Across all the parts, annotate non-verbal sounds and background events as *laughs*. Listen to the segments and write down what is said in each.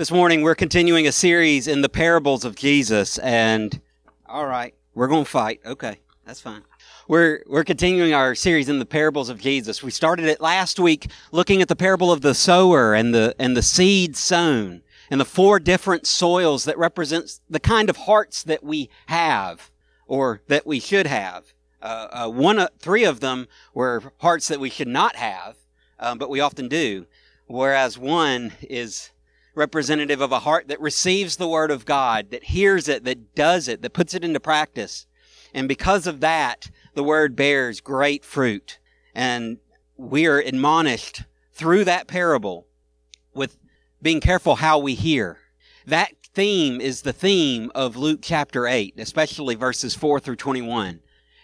This morning we're continuing a series in the parables of Jesus and all right, we're going to fight. Okay, that's fine. We're we're continuing our series in the parables of Jesus. We started it last week looking at the parable of the sower and the and the seed sown and the four different soils that represents the kind of hearts that we have or that we should have. Uh, uh, one, uh, three of them were hearts that we should not have, um, but we often do. Whereas one is representative of a heart that receives the word of God, that hears it, that does it, that puts it into practice. And because of that, the word bears great fruit. And we are admonished through that parable with being careful how we hear. That theme is the theme of Luke chapter 8, especially verses 4 through 21.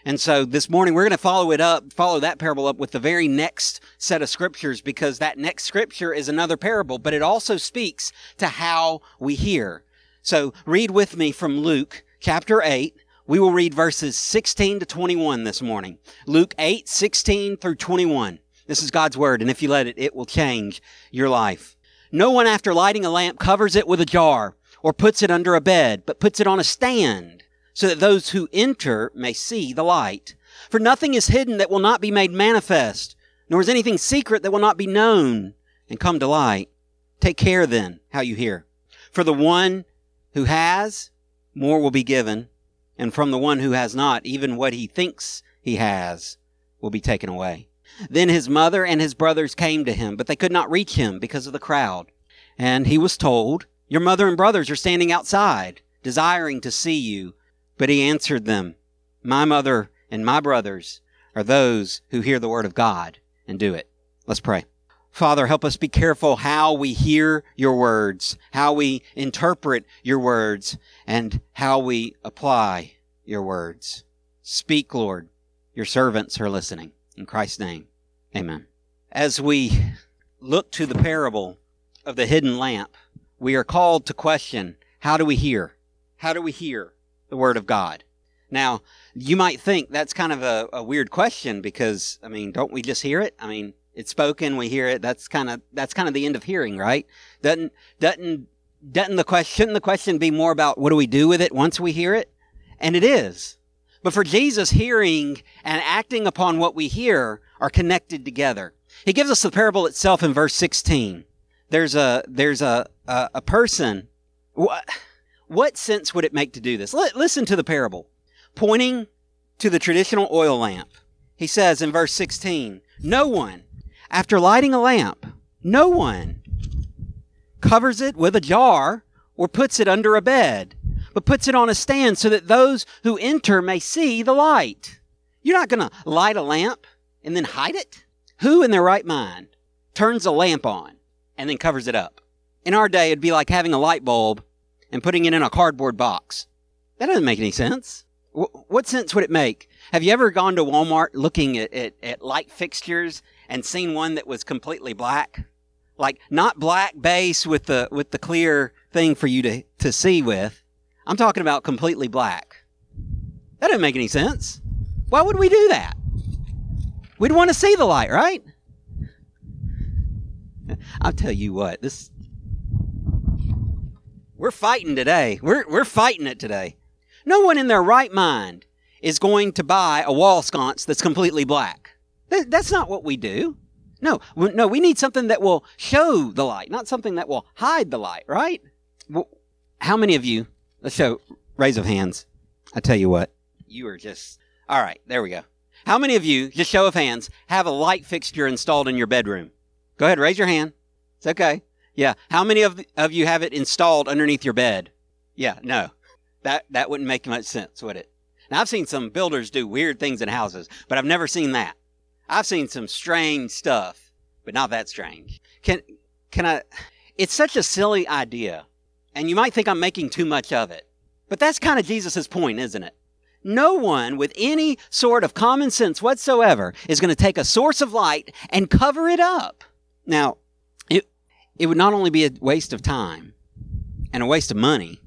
And so this morning we're going to follow it up, follow that parable up with the very next set of scriptures because that next scripture is another parable, but it also speaks to how we hear. So read with me from Luke chapter 8. We will read verses 16 to 21 this morning. Luke 8, 16 through 21. This is God's word, and if you let it, it will change your life. No one after lighting a lamp covers it with a jar or puts it under a bed, but puts it on a stand so that those who enter may see the light. For nothing is hidden that will not be made manifest, nor is anything secret that will not be known and come to light. Take care then how you hear. For the one who has, more will be given, and from the one who has not, even what he thinks he has will be taken away. Then his mother and his brothers came to him, but they could not reach him because of the crowd. And he was told, Your mother and brothers are standing outside, desiring to see you. But he answered them, My mother and my brothers are those who hear the word of God and do it. Let's pray. Father, help us be careful how we hear your words, how we interpret your words, and how we apply your words. Speak, Lord. Your servants are listening. In Christ's name, amen. As we look to the parable of the hidden lamp, we are called to question how do we hear? How do we hear? The Word of God. Now, you might think that's kind of a, a, weird question because, I mean, don't we just hear it? I mean, it's spoken, we hear it. That's kind of that's kind of the end of hearing, right? Doesn't doesn't doesn't the question shouldn't the question be more about what do we do with it once we hear it? And it is. But for Jesus, hearing and acting upon what we hear are connected together. He gives us the parable itself in verse 16. There's a there's a a, a person. What? What sense would it make to do this? L- listen to the parable. Pointing to the traditional oil lamp, he says in verse 16, No one, after lighting a lamp, no one covers it with a jar or puts it under a bed, but puts it on a stand so that those who enter may see the light. You're not going to light a lamp and then hide it? Who in their right mind turns a lamp on and then covers it up? In our day, it'd be like having a light bulb and putting it in a cardboard box. That doesn't make any sense. what sense would it make? Have you ever gone to Walmart looking at, at, at light fixtures and seen one that was completely black? Like not black base with the with the clear thing for you to, to see with. I'm talking about completely black. That doesn't make any sense. Why would we do that? We'd want to see the light, right? I'll tell you what, this we're fighting today. We're, we're fighting it today. No one in their right mind is going to buy a wall sconce that's completely black. That, that's not what we do. No, no, we need something that will show the light, not something that will hide the light, right? Well, how many of you, let's show, raise of hands. I tell you what, you are just, all right, there we go. How many of you, just show of hands, have a light fixture installed in your bedroom? Go ahead, raise your hand. It's okay. Yeah. How many of, of you have it installed underneath your bed? Yeah, no. That, that wouldn't make much sense, would it? Now, I've seen some builders do weird things in houses, but I've never seen that. I've seen some strange stuff, but not that strange. Can, can I, it's such a silly idea, and you might think I'm making too much of it, but that's kind of Jesus' point, isn't it? No one with any sort of common sense whatsoever is going to take a source of light and cover it up. Now, it would not only be a waste of time and a waste of money,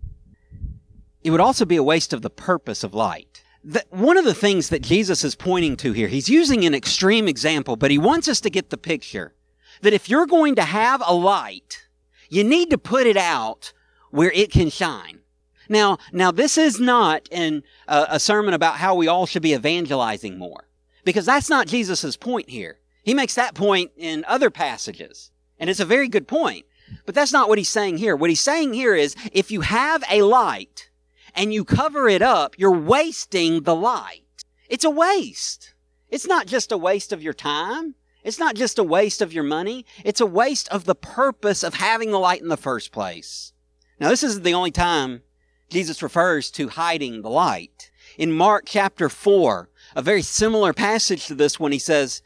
it would also be a waste of the purpose of light. The, one of the things that Jesus is pointing to here, he's using an extreme example, but he wants us to get the picture that if you're going to have a light, you need to put it out where it can shine. Now, now this is not an, uh, a sermon about how we all should be evangelizing more, because that's not Jesus' point here. He makes that point in other passages, and it's a very good point. But that's not what he's saying here. What he's saying here is if you have a light and you cover it up, you're wasting the light. It's a waste. It's not just a waste of your time. It's not just a waste of your money. It's a waste of the purpose of having the light in the first place. Now, this isn't the only time Jesus refers to hiding the light. In Mark chapter 4, a very similar passage to this one, he says,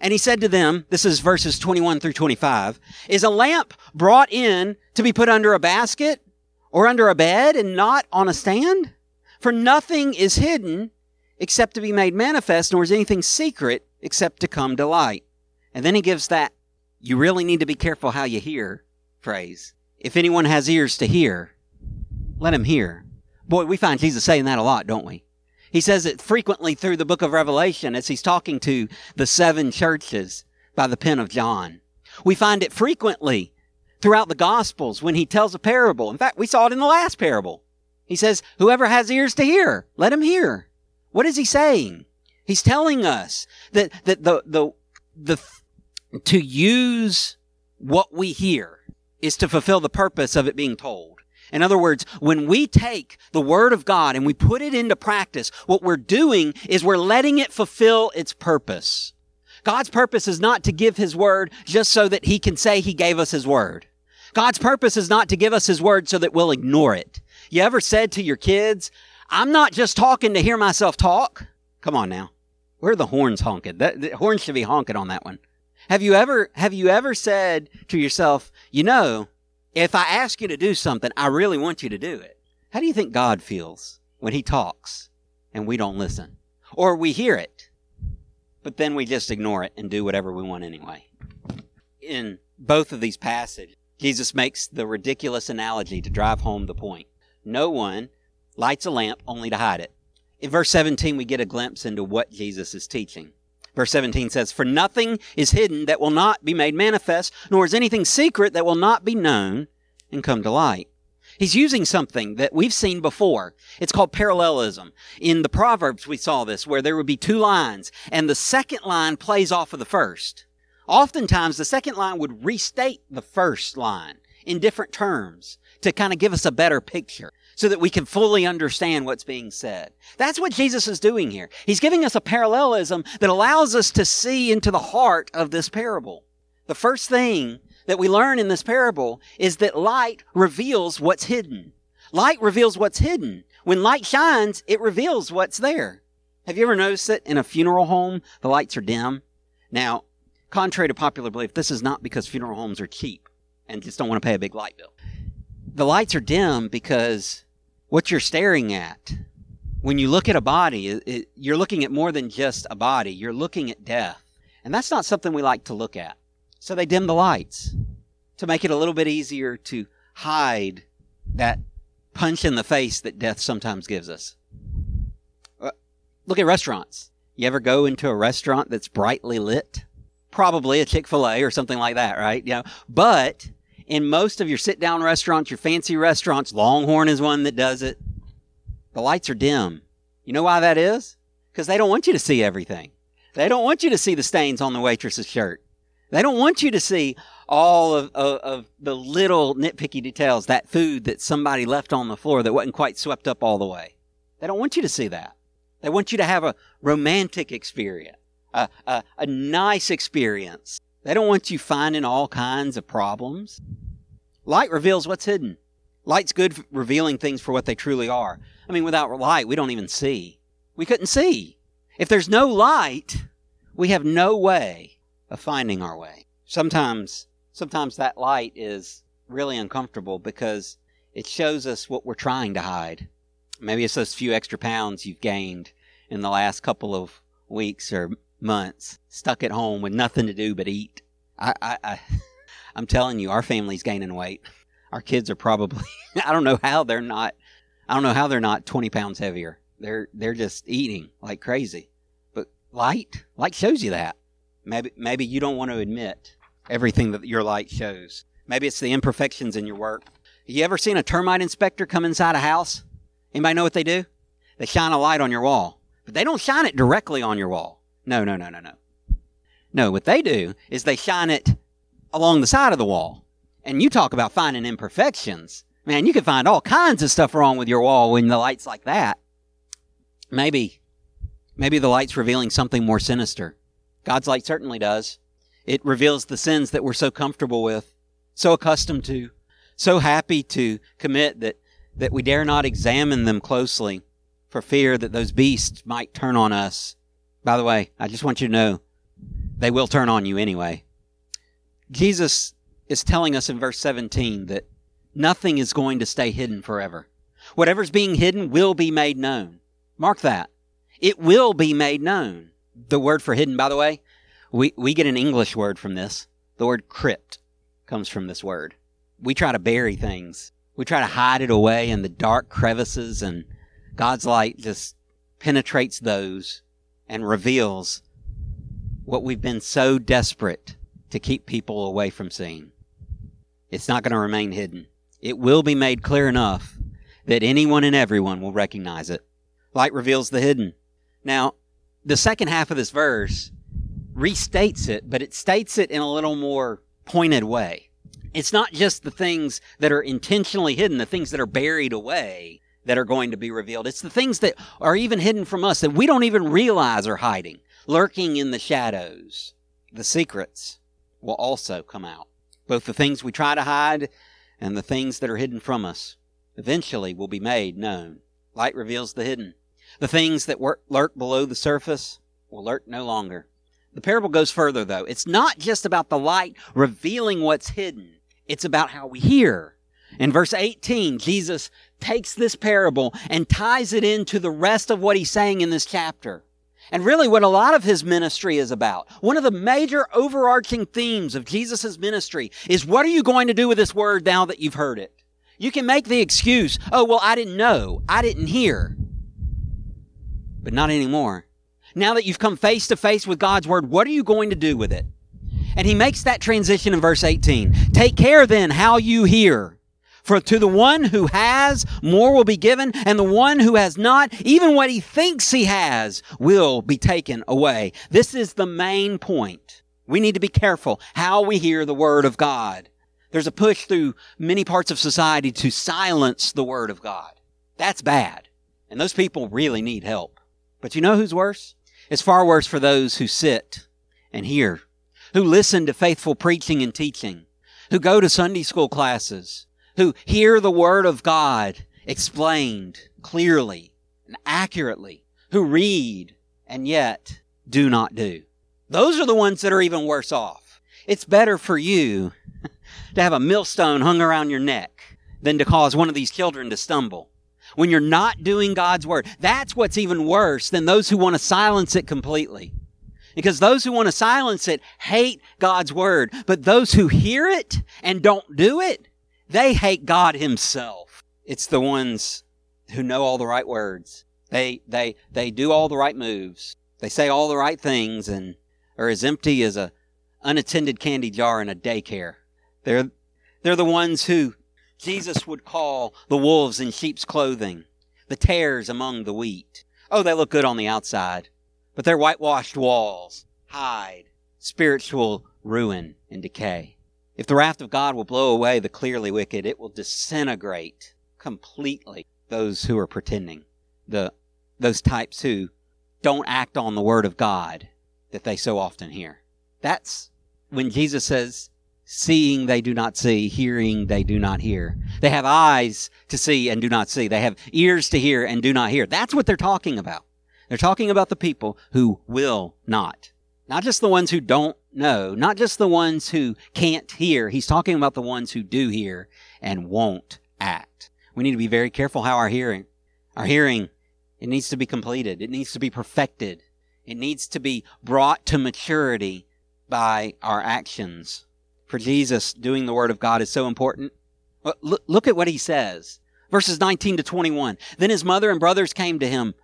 and he said to them, this is verses 21 through 25, is a lamp brought in to be put under a basket or under a bed and not on a stand? For nothing is hidden except to be made manifest, nor is anything secret except to come to light. And then he gives that, you really need to be careful how you hear phrase. If anyone has ears to hear, let him hear. Boy, we find Jesus saying that a lot, don't we? He says it frequently through the book of Revelation as he's talking to the seven churches by the pen of John. We find it frequently throughout the Gospels when he tells a parable. In fact, we saw it in the last parable. He says, Whoever has ears to hear, let him hear. What is he saying? He's telling us that, that the, the, the, to use what we hear is to fulfill the purpose of it being told. In other words, when we take the Word of God and we put it into practice, what we're doing is we're letting it fulfill its purpose. God's purpose is not to give His Word just so that He can say He gave us His Word. God's purpose is not to give us His Word so that we'll ignore it. You ever said to your kids, I'm not just talking to hear myself talk? Come on now. Where are the horns honking? The, the horns should be honking on that one. Have you ever, have you ever said to yourself, you know, if I ask you to do something, I really want you to do it. How do you think God feels when He talks and we don't listen? Or we hear it, but then we just ignore it and do whatever we want anyway? In both of these passages, Jesus makes the ridiculous analogy to drive home the point. No one lights a lamp only to hide it. In verse 17, we get a glimpse into what Jesus is teaching. Verse 17 says, For nothing is hidden that will not be made manifest, nor is anything secret that will not be known and come to light. He's using something that we've seen before. It's called parallelism. In the Proverbs, we saw this, where there would be two lines, and the second line plays off of the first. Oftentimes, the second line would restate the first line in different terms to kind of give us a better picture so that we can fully understand what's being said. That's what Jesus is doing here. He's giving us a parallelism that allows us to see into the heart of this parable. The first thing that we learn in this parable is that light reveals what's hidden. Light reveals what's hidden. When light shines, it reveals what's there. Have you ever noticed that in a funeral home, the lights are dim? Now, contrary to popular belief, this is not because funeral homes are cheap and just don't want to pay a big light bill. The lights are dim because what you're staring at. When you look at a body, it, it, you're looking at more than just a body. You're looking at death. And that's not something we like to look at. So they dim the lights to make it a little bit easier to hide that punch in the face that death sometimes gives us. Uh, look at restaurants. You ever go into a restaurant that's brightly lit? Probably a Chick fil A or something like that, right? You know, but in most of your sit down restaurants, your fancy restaurants, Longhorn is one that does it. The lights are dim. You know why that is? Because they don't want you to see everything. They don't want you to see the stains on the waitress's shirt. They don't want you to see all of, of, of, the little nitpicky details, that food that somebody left on the floor that wasn't quite swept up all the way. They don't want you to see that. They want you to have a romantic experience, a, a, a nice experience. They don't want you finding all kinds of problems. Light reveals what's hidden. Light's good for revealing things for what they truly are. I mean, without light, we don't even see. We couldn't see. If there's no light, we have no way of finding our way. Sometimes, sometimes that light is really uncomfortable because it shows us what we're trying to hide. Maybe it's those few extra pounds you've gained in the last couple of weeks or months stuck at home with nothing to do but eat. I, I, I *laughs* I'm telling you, our family's gaining weight. Our kids are probably *laughs* I don't know how they're not I don't know how they're not 20 pounds heavier. They're they're just eating like crazy. But light, light shows you that. Maybe maybe you don't want to admit everything that your light shows. Maybe it's the imperfections in your work. You ever seen a termite inspector come inside a house? Anybody know what they do? They shine a light on your wall, but they don't shine it directly on your wall. No, no, no, no, no. No, what they do is they shine it along the side of the wall. And you talk about finding imperfections. Man, you can find all kinds of stuff wrong with your wall when the light's like that. Maybe, maybe the light's revealing something more sinister. God's light certainly does. It reveals the sins that we're so comfortable with, so accustomed to, so happy to commit that, that we dare not examine them closely for fear that those beasts might turn on us. By the way, I just want you to know they will turn on you anyway. Jesus is telling us in verse 17 that nothing is going to stay hidden forever. Whatever's being hidden will be made known. Mark that. It will be made known. The word for hidden, by the way, we, we get an English word from this. The word crypt comes from this word. We try to bury things. We try to hide it away in the dark crevices and God's light just penetrates those and reveals what we've been so desperate to keep people away from seeing. It's not going to remain hidden. It will be made clear enough that anyone and everyone will recognize it. Light reveals the hidden. Now, the second half of this verse restates it, but it states it in a little more pointed way. It's not just the things that are intentionally hidden, the things that are buried away that are going to be revealed. It's the things that are even hidden from us that we don't even realize are hiding, lurking in the shadows. The secrets will also come out. Both the things we try to hide and the things that are hidden from us eventually will be made known. Light reveals the hidden. The things that work, lurk below the surface will lurk no longer. The parable goes further, though. It's not just about the light revealing what's hidden, it's about how we hear. In verse 18, Jesus takes this parable and ties it into the rest of what he's saying in this chapter. And really what a lot of his ministry is about. One of the major overarching themes of Jesus' ministry is what are you going to do with this word now that you've heard it? You can make the excuse, oh, well, I didn't know. I didn't hear. But not anymore. Now that you've come face to face with God's word, what are you going to do with it? And he makes that transition in verse 18. Take care then how you hear. For to the one who has, more will be given, and the one who has not, even what he thinks he has, will be taken away. This is the main point. We need to be careful how we hear the word of God. There's a push through many parts of society to silence the word of God. That's bad. And those people really need help. But you know who's worse? It's far worse for those who sit and hear, who listen to faithful preaching and teaching, who go to Sunday school classes, who hear the word of God explained clearly and accurately, who read and yet do not do. Those are the ones that are even worse off. It's better for you *laughs* to have a millstone hung around your neck than to cause one of these children to stumble. When you're not doing God's word, that's what's even worse than those who want to silence it completely. Because those who want to silence it hate God's word, but those who hear it and don't do it, they hate God himself. It's the ones who know all the right words. They, they, they do all the right moves. They say all the right things and are as empty as a unattended candy jar in a daycare. They're, they're the ones who Jesus would call the wolves in sheep's clothing, the tares among the wheat. Oh, they look good on the outside, but their whitewashed walls hide spiritual ruin and decay. If the wrath of God will blow away the clearly wicked, it will disintegrate completely those who are pretending. The those types who don't act on the word of God that they so often hear. That's when Jesus says, seeing they do not see, hearing they do not hear. They have eyes to see and do not see. They have ears to hear and do not hear. That's what they're talking about. They're talking about the people who will not. Not just the ones who don't know, not just the ones who can't hear. He's talking about the ones who do hear and won't act. We need to be very careful how our hearing, our hearing, it needs to be completed. It needs to be perfected. It needs to be brought to maturity by our actions. For Jesus, doing the Word of God is so important. Look at what he says. Verses 19 to 21. Then his mother and brothers came to him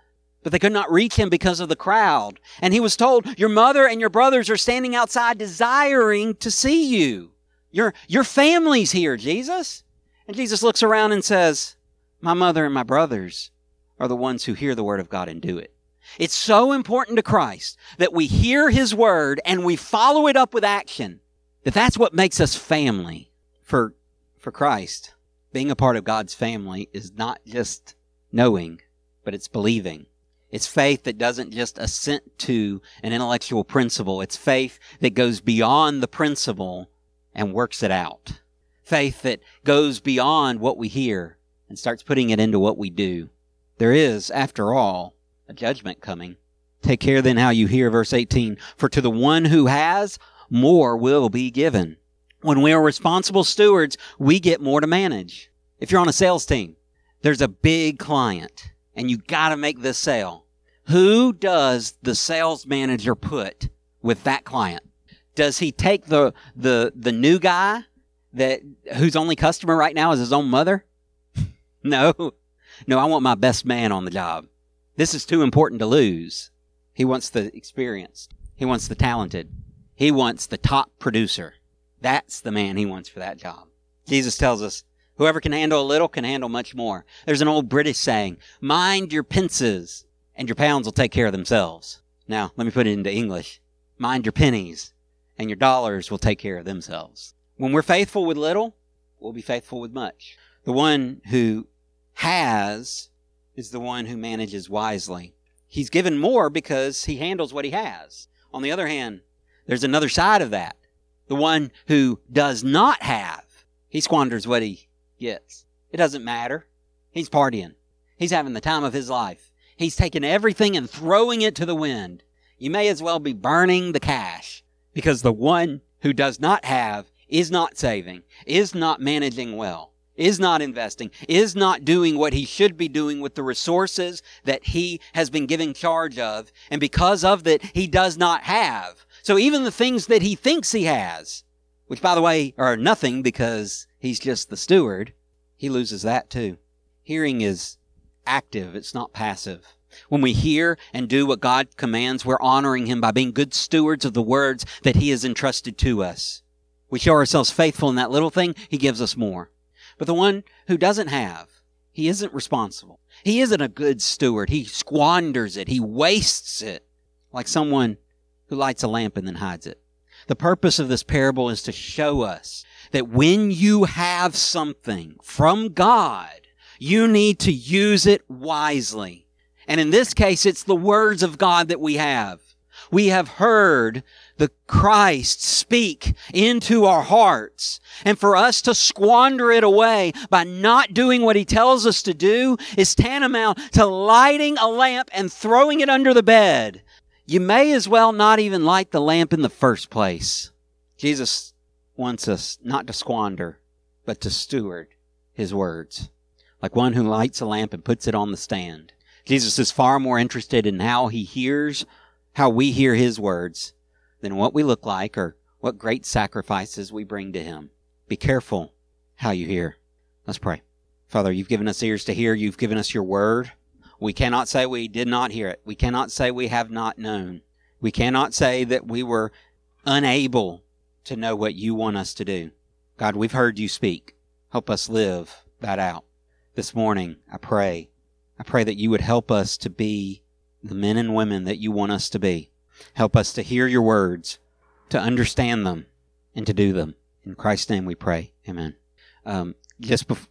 but they could not reach him because of the crowd. And he was told, Your mother and your brothers are standing outside desiring to see you. Your, your family's here, Jesus. And Jesus looks around and says, My mother and my brothers are the ones who hear the word of God and do it. It's so important to Christ that we hear his word and we follow it up with action. That that's what makes us family for, for Christ. Being a part of God's family is not just knowing, but it's believing. It's faith that doesn't just assent to an intellectual principle. It's faith that goes beyond the principle and works it out. Faith that goes beyond what we hear and starts putting it into what we do. There is, after all, a judgment coming. Take care then how you hear, verse 18. For to the one who has, more will be given. When we are responsible stewards, we get more to manage. If you're on a sales team, there's a big client and you gotta make this sale. Who does the sales manager put with that client? Does he take the, the, the new guy that, whose only customer right now is his own mother? *laughs* no. No, I want my best man on the job. This is too important to lose. He wants the experienced. He wants the talented. He wants the top producer. That's the man he wants for that job. Jesus tells us, whoever can handle a little can handle much more. There's an old British saying, mind your pences and your pounds will take care of themselves. Now, let me put it into English. Mind your pennies and your dollars will take care of themselves. When we're faithful with little, we'll be faithful with much. The one who has is the one who manages wisely. He's given more because he handles what he has. On the other hand, there's another side of that. The one who does not have, he squanders what he gets. It doesn't matter. He's partying. He's having the time of his life. He's taking everything and throwing it to the wind. You may as well be burning the cash because the one who does not have is not saving, is not managing well, is not investing, is not doing what he should be doing with the resources that he has been given charge of. And because of that, he does not have. So even the things that he thinks he has, which by the way are nothing because he's just the steward, he loses that too. Hearing is active, it's not passive. When we hear and do what God commands, we're honoring Him by being good stewards of the words that He has entrusted to us. We show ourselves faithful in that little thing, He gives us more. But the one who doesn't have, he isn't responsible. He isn't a good steward. He squanders it. He wastes it like someone who lights a lamp and then hides it. The purpose of this parable is to show us that when you have something from God, you need to use it wisely. And in this case, it's the words of God that we have. We have heard the Christ speak into our hearts. And for us to squander it away by not doing what he tells us to do is tantamount to lighting a lamp and throwing it under the bed. You may as well not even light the lamp in the first place. Jesus wants us not to squander, but to steward his words like one who lights a lamp and puts it on the stand. Jesus is far more interested in how he hears, how we hear his words, than what we look like or what great sacrifices we bring to him. Be careful how you hear. Let's pray. Father, you've given us ears to hear. You've given us your word. We cannot say we did not hear it. We cannot say we have not known. We cannot say that we were unable to know what you want us to do. God, we've heard you speak. Help us live that out this morning, I pray. I pray that you would help us to be the men and women that you want us to be. Help us to hear your words, to understand them, and to do them. In Christ's name we pray. Amen. Um, just bef-